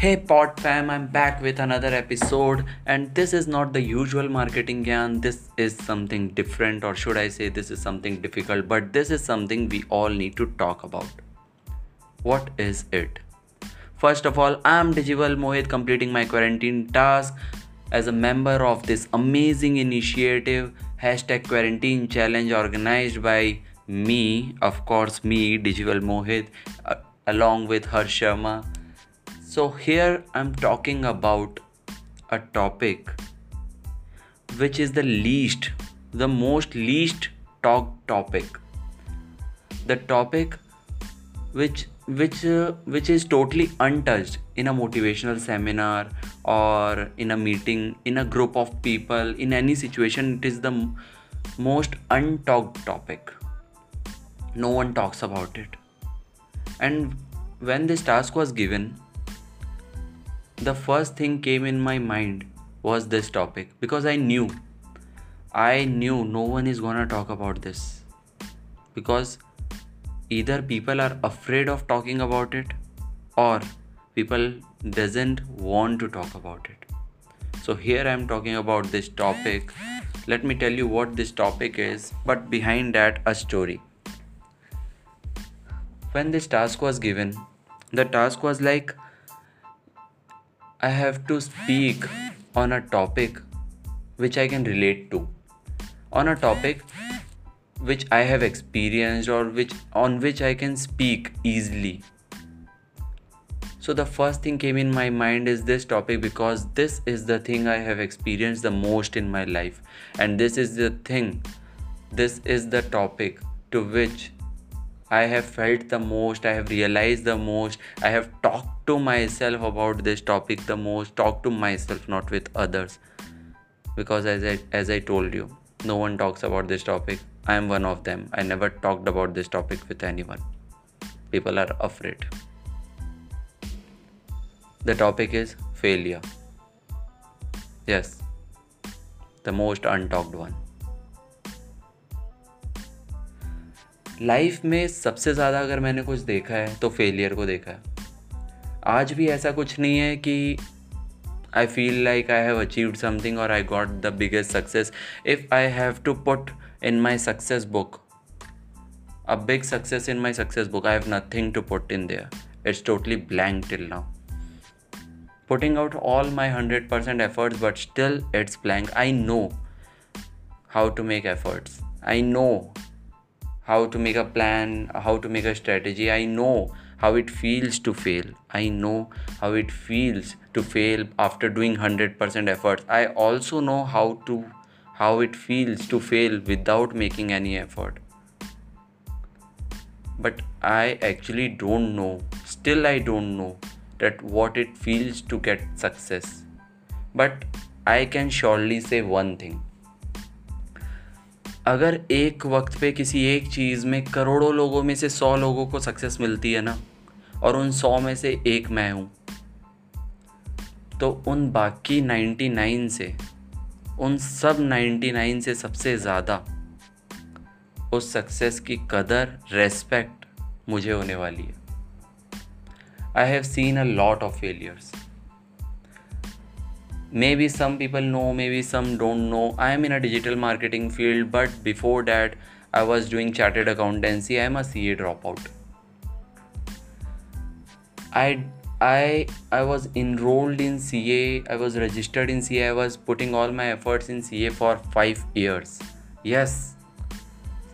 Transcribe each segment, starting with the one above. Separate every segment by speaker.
Speaker 1: Hey Pod fam, I'm back with another episode, and this is not the usual marketing gyan. This is something different, or should I say, this is something difficult, but this is something we all need to talk about. What is it? First of all, I'm Digival Mohit completing my quarantine task as a member of this amazing initiative, hashtag quarantine challenge organized by me, of course, me, Digival Mohit, uh, along with Harsh Sharma so, here I'm talking about a topic which is the least, the most least talked topic. The topic which which uh, which is totally untouched in a motivational seminar or in a meeting in a group of people in any situation it is the m- most untalked topic no one talks about it and when this task was given the first thing came in my mind was this topic because I knew I knew no one is gonna talk about this. Because either people are afraid of talking about it or people doesn't want to talk about it. So here i am talking about this topic. Let me tell you what this topic is but behind that a story. When this task was given the task was like I have to speak on a topic which I can relate to, on a topic which I have experienced or which on which I can speak easily. So the first thing came in my mind is this topic because this is the thing I have experienced the most in my life and this is the thing this is the topic to which I have felt the most, I have realized the most, I have talked to myself about this topic the most, talked to myself, not with others. Because as I, as I told you, no one talks about this topic. I am one of them. I never talked about this topic with anyone. People are afraid. The topic is failure. Yes, the most untalked one. Life में सबसे ज़्यादा अगर मैंने कुछ देखा है तो failure को देखा है। आज भी ऐसा कुछ नहीं है कि I feel like I have achieved something और I got the biggest success if I have to put in my success book a big success in my success book I have nothing to put in there it's totally blank till now putting out all my 100% efforts, but still it's blank. I know how to make efforts. I know how to make a plan, how to make a strategy. I know how it feels to fail. I know how it feels to fail after doing 100% effort. I also know how to how it feels to fail without making any effort. But I actually don't know. Still I don't know that what it feels to get success. But I can surely say one thing अगर एक वक्त पे किसी एक चीज़ में करोड़ों लोगों में से सौ लोगों को सक्सेस मिलती है ना, और उन सौ में से एक मैं हूँ तो उन बाकी नाइन्टी नाइन से, उन सब नाइन्टी नाइन से सबसे ज़्यादा उस सक्सेस की कदर रेस्पेक्ट मुझे होने वाली है। I have seen a lot of failures maybe some people know maybe some don't know. I am in a digital marketing field but before that i was doing chartered accountancy. I am a ca dropout. I i i was enrolled in ca i was registered in ca i was putting all my efforts in ca for 5 years. Yes.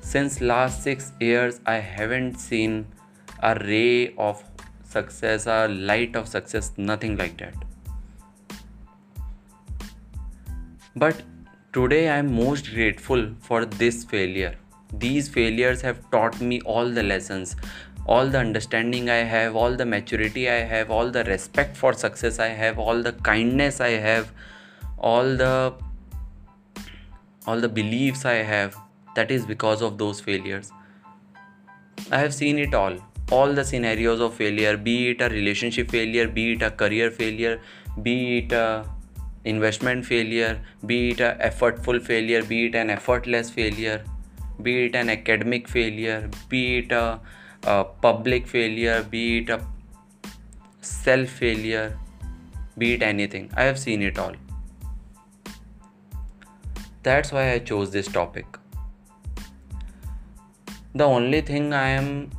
Speaker 1: Since last 6 years i haven't seen a ray of success a light of success nothing like that But today I am most grateful for this failure. These failures have taught me all the lessons, all the understanding I have, all the maturity I have, all the respect for success I have, all the kindness I have, all the all the beliefs I have. That is because of those failures. I have seen it all. All the scenarios of failure, be it a relationship failure, be it a career failure, be it a investment failure, be it an effortful failure, be it an effortless failure, be it an academic failure, be it a, a public failure, be it a self failure, beat anything. I have seen it all. That's why I chose this topic. The only thing I am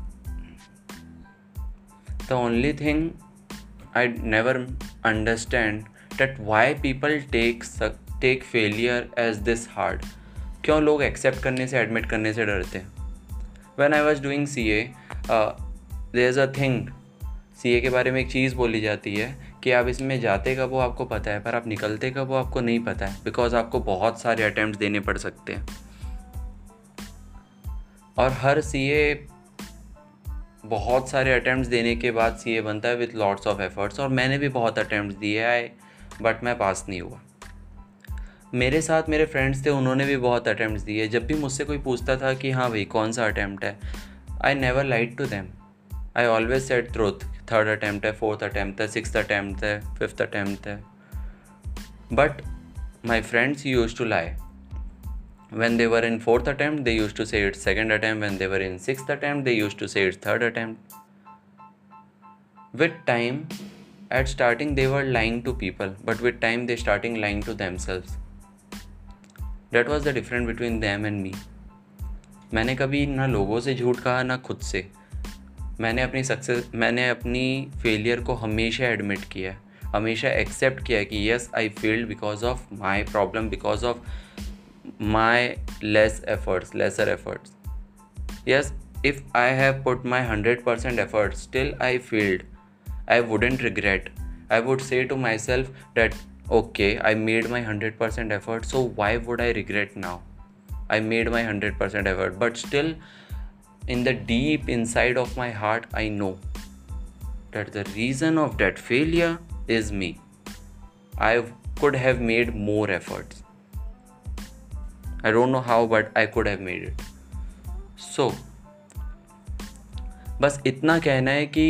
Speaker 1: the only thing I never understand that why people take take failure as this hard क्यों लोग accept करने से admit करने से डरते हैं? When I was doing C A is a thing C A के बारे में एक चीज़ बोली जाती है कि आप इसमें जाते कब वो आपको पता है, पर आप निकलते कब वो आपको नहीं पता है बिकॉज़ आपको बहुत सारे अटैम्प्ट देने पड़ सकते हैं। और हर सी ए बहुत सारे अटैम्प्ट देने के बाद सी ए बनता है विथ लॉट्स ऑफ़ एफर्ट्स और मैंने भी बहुत अटैम्प्ट दिए आए बट मैं पास नहीं हुआ। मेरे साथ मेरे फ्रेंड्स थे, उन्होंने भी बहुत अटैम्प्ट दिए। जब भी मुझसे कोई पूछता था कि हाँ भाई, कौन सा अटैम्प्ट है I never lied to them I always said truth third attempt है फोर्थ अटैम्प्ट है सिक्स अटैम्प्ट है फिफ्थ अटैम्प्ट है। But my friends used to lie were in fourth attempt, they used to say it's second attempt. When they were in sixth attempt, they used to say it's third attempt. With time at starting they were lying to people but with time they starting lying to themselves that was the difference between them and me मैंने कभी ना लोगों से झूठ कहा, ना खुद से। मैंने अपनी सक्सेस मैंने अपनी फेलियर को हमेशा एडमिट किया, हमेशा एक्सेप्ट किया कि yes I failed because of my problem because of my less efforts lesser efforts yes if I have put my hundred percent efforts still I failed i wouldn't regret i would say to myself that okay i made my 100% effort so why would i regret now i made my 100% effort but still in the deep inside of my heart i know that the reason of that failure is me i could have made more efforts I don't know how, but I could have made it. So, बस इतना कहना है कि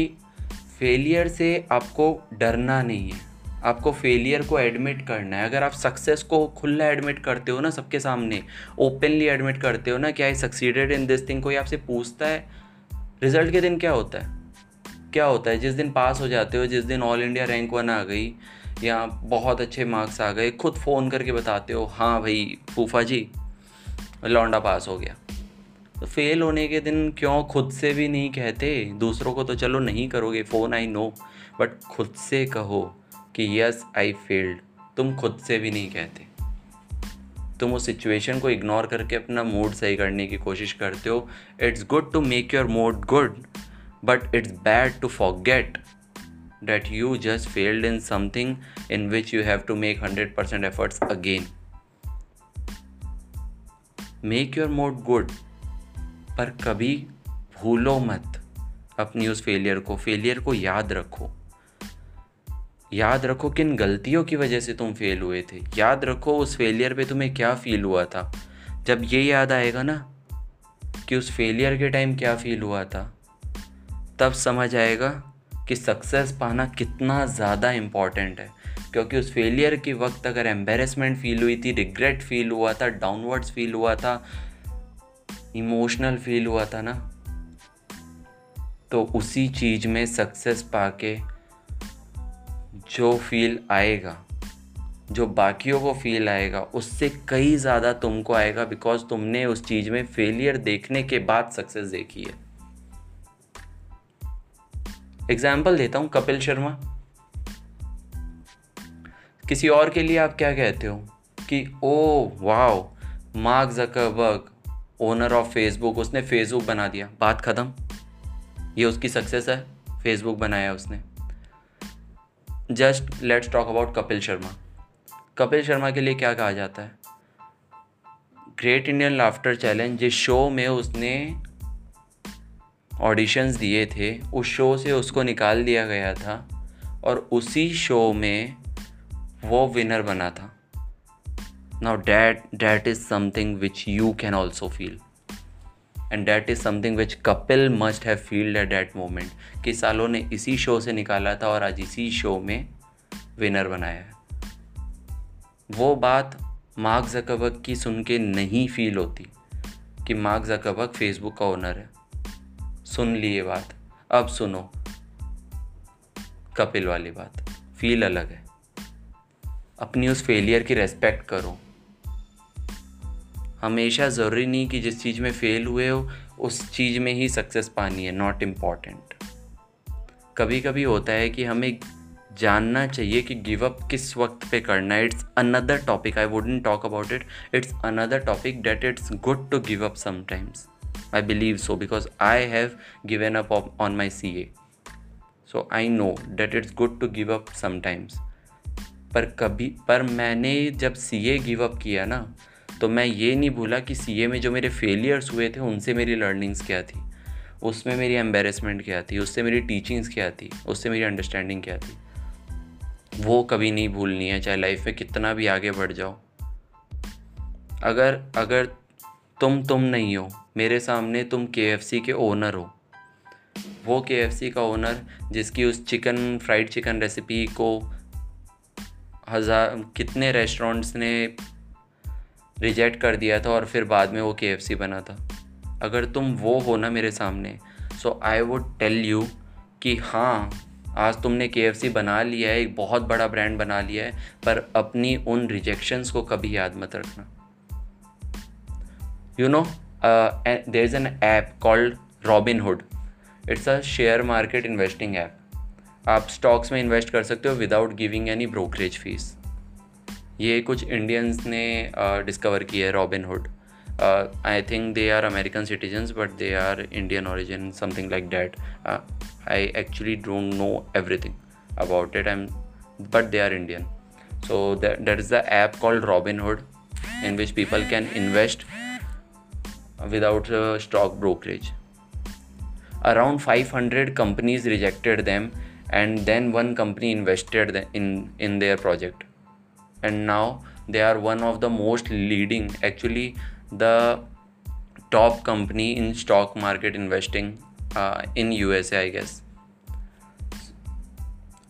Speaker 1: failure से आपको डरना नहीं है। आपको फेलियर को एडमिट करना है। अगर आप सक्सेस को खुला एडमिट करते हो ना सबके सामने ओपनली एडमिट करते हो ना कि I succeeded in this thing कोई आपसे पूछता है रिज़ल्ट के दिन क्या होता है? क्या होता है? जिस दिन पास हो जाते हो, जिस दिन ऑल इंडिया रैंक वन आ गई, या बहुत अच्छे मार्क्स आ गए, खुद फ़ोन करके बताते हो हाँ भाई, फूफा जी, लौंडा पास हो गया। तो फेल होने के दिन क्यों खुद से भी नहीं कहते? दूसरों को तो चलो नहीं करोगे फ़ोन आई नो बट खुद से कहो कि यस आई फेल्ड तुम खुद से भी नहीं कहते। तुम उस सिचुएशन को इग्नोर करके अपना मूड सही करने की कोशिश करते हो। It's good to make your mood good but it's bad to forget that you just failed in something in which you have to make 100% efforts again. Make your mood good पर कभी भूलो मत अपनी उस फेलियर को। Failure को याद रखो। याद रखो किन गलतियों की वजह से तुम फेल हुए थे। याद रखो उस फेलियर पे तुम्हें क्या फील हुआ था। जब ये याद आएगा ना कि उस फेलियर के टाइम क्या फील हुआ था, तब समझ आएगा कि सक्सेस पाना कितना ज़्यादा इंपॉर्टेंट है। क्योंकि उस फेलियर के वक्त अगर एम्बेरसमेंट फील हुई थी रिग्रेट फील हुआ था डाउनवर्ड्स फील हुआ था इमोशनल फील हुआ था ना तो उसी चीज़ में सक्सेस पाके जो फील आएगा, जो बाकियों को फील आएगा, उससे कई ज़्यादा तुमको आएगा बिकॉज़ तुमने उस चीज़ में फेलियर देखने के बाद सक्सेस देखी है। एग्ज़ाम्पल देता हूँ, कपिल शर्मा। किसी और के लिए आप क्या कहते हो? कि ओ wow, Mark Zuckerberg owner of Facebook उसने फेसबुक बना दिया। बात ख़त्म। ये उसकी सक्सेस है। फेसबुक बनाया उसने। Just let's talk about Kapil Sharma. Kapil Sharma के लिए क्या कहा जाता है? ग्रेट इंडियन लाफ्टर चैलेंज जिस शो में उसने ऑडिशंस दिए थे, उस शो से उसको निकाल दिया गया था और उसी शो में वो विनर बना था। Now that that is something which you can also feel and that is something which Kapil must have felt at that moment कि सालों ने इसी शो से निकाला था और आज इसी शो में विनर बनाया है। वो बात मार्क जकबक की सुन के नहीं फील होती कि मार्क जकबक फेसबुक का ओनर है। सुन लिए बात। अब सुनो। कपिल वाली बात। फील अलग है। अपनी उस फेलियर की रेस्पेक्ट करो। हमेशा ज़रूरी नहीं कि जिस चीज़ में फ़ेल हुए हो, उस चीज़ में ही सक्सेस पानी है नॉट इंपॉर्टेंट कभी कभी होता है कि हमें जानना चाहिए कि गिव अप किस वक्त पे करना है। It's another topic I wouldn't talk about it it's another topic that it's good to give up sometimes I believe so because I have given up on my C A so I know that it's good to give up sometimes पर कभी, पर मैंने जब सी ए give up किया ना तो मैं ये नहीं भूला कि सी ए में जो मेरे फेलियर्स हुए थे, उनसे मेरी लर्निंग्स क्या थी? उसमें मेरी एम्बेरसमेंट क्या थी? उससे मेरी टीचिंग्स क्या थी? उससे मेरी अंडरस्टैंडिंग क्या थी? वो कभी नहीं भूलनी है, चाहे लाइफ में कितना भी आगे बढ़ जाओ। अगर अगर तुम तुम नहीं हो, मेरे सामने तुम के के ओनर हो। वो के का ओनर जिसकी उस चिकन फ्राइड चिकन रेसिपी को हज़ार कितने रेस्टोरेंट्स ने रिजेक्ट कर दिया था और फिर बाद में वो के बना था। अगर तुम वो हो ना मेरे सामने so I would tell you कि हाँ आज तुमने के बना लिया है, एक बहुत बड़ा ब्रांड बना लिया है, पर अपनी उन रिजेक्शंस को कभी याद मत रखना। You know there is an app called Robinhood it's a share market investing app आप स्टॉक्स में इन्वेस्ट कर सकते हो without giving any brokerage fees ये कुछ इंडियंस ने डिस्कवर uh, की है Robinhood I think they are American citizens but they are Indian origin something like that I actually don't know everything about it I but they are Indian so that is the app called Robinhood in which people can invest without stock brokerage around five hundred companies rejected them and then one company invested in in their project and now they are one of the most leading, actually the top company in stock market investing uh, in USA, I guess.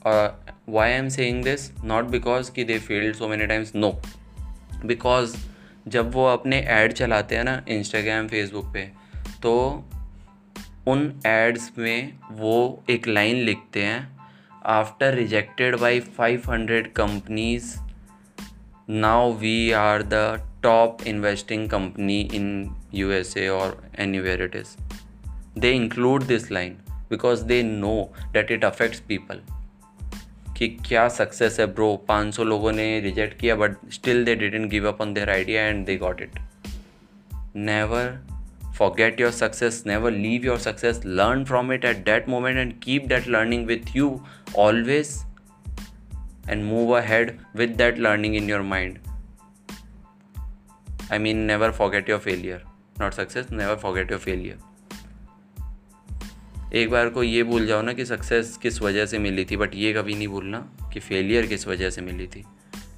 Speaker 1: Uh, why I'm saying this? Not because कि they failed so many times. No, because जब वो अपने add चलाते हैं ना Instagram Facebook पे तो उन एड्स में वो एक लाइन लिखते हैं after rejected by 500 companies now we are the top investing company in U S A और anywhere it is they include this line because they know that it affects people कि क्या success है bro 500 लोगों ने reject किया but still they didn't give up on their idea and they got it never forget your success never leave your success learn from it at that moment and keep that learning with you always And move ahead with that learning in your mind. I mean, never forget your failure. Not success, never forget your failure. एक बार को ये भूल जाओ ना कि success किस वजह से मिली थी बट ये कभी नहीं भूलना कि फेलियर किस वजह से मिली थी.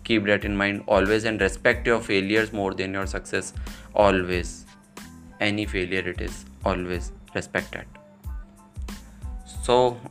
Speaker 1: Keep that in mind always and respect your failures more than your success always any failure it is always respect at so